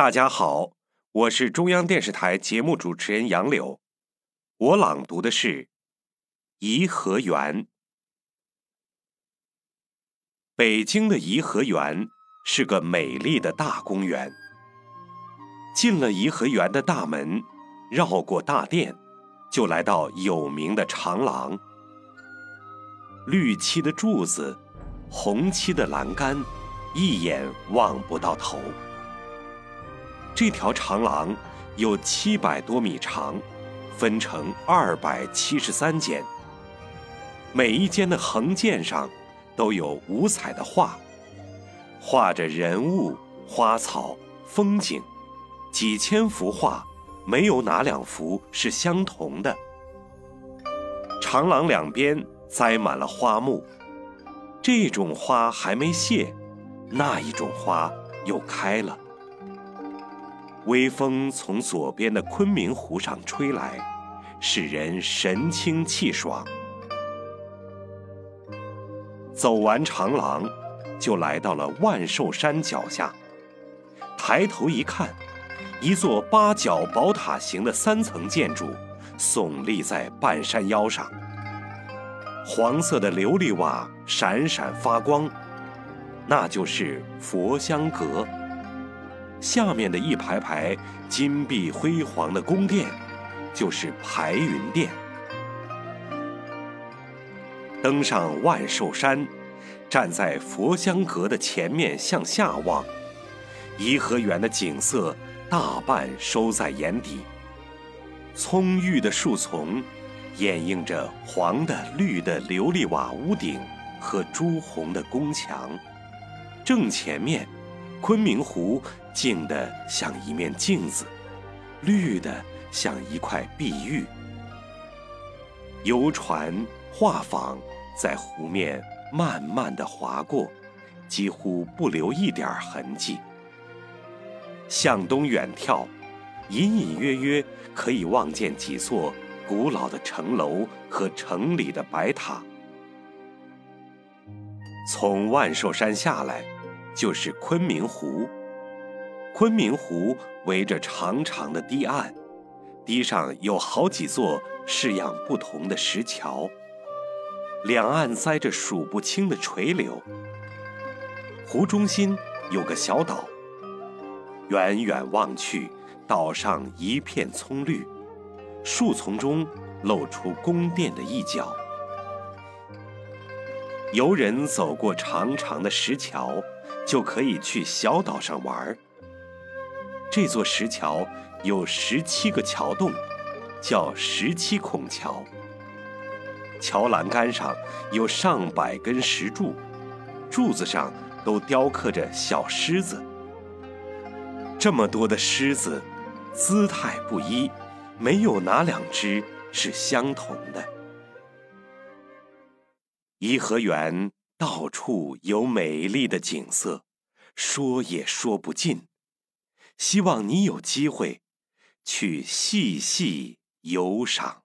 大家好，我是中央电视台节目主持人杨柳，我朗读的是《颐和园》。北京的颐和园是个美丽的大公园。进了颐和园的大门，绕过大殿，就来到有名的长廊。绿漆的柱子，红漆的栏杆，一眼望不到头。这条长廊有七百多米长，分成二百七十三间。每一间的横间上都有五彩的画，画着人物、花草、风景，几千幅画，没有哪两幅是相同的。长廊两边栽满了花木，这种花还没谢，那一种花又开了。微风从左边的昆明湖上吹来，使人神清气爽。走完长廊，就来到了万寿山脚下。抬头一看，一座八角宝塔形的三层建筑耸立在半山腰上，黄色的琉璃瓦闪闪发光，那就是佛香阁。下面的一排排金碧辉煌的宫殿，就是排云殿。登上万寿山，站在佛香阁的前面向下望，颐和园的景色大半收在眼底。葱郁的树丛，掩映着黄的、绿的琉璃瓦屋顶和朱红的宫墙。正前面。昆明湖静的像一面镜子，绿的像一块碧玉。游船、画舫在湖面慢慢地划过，几乎不留一点痕迹。向东远眺，隐隐约约可以望见几座古老的城楼和城里的白塔。从万寿山下来。就是昆明湖。昆明湖围着长长的堤岸，堤上有好几座式样不同的石桥，两岸栽着数不清的垂柳。湖中心有个小岛，远远望去，岛上一片葱绿，树丛中露出宫殿的一角。游人走过长长的石桥。就可以去小岛上玩儿。这座石桥有十七个桥洞，叫十七孔桥。桥栏杆上有上百根石柱，柱子上都雕刻着小狮子。这么多的狮子，姿态不一，没有哪两只是相同的。颐和园。到处有美丽的景色，说也说不尽。希望你有机会去细细游赏。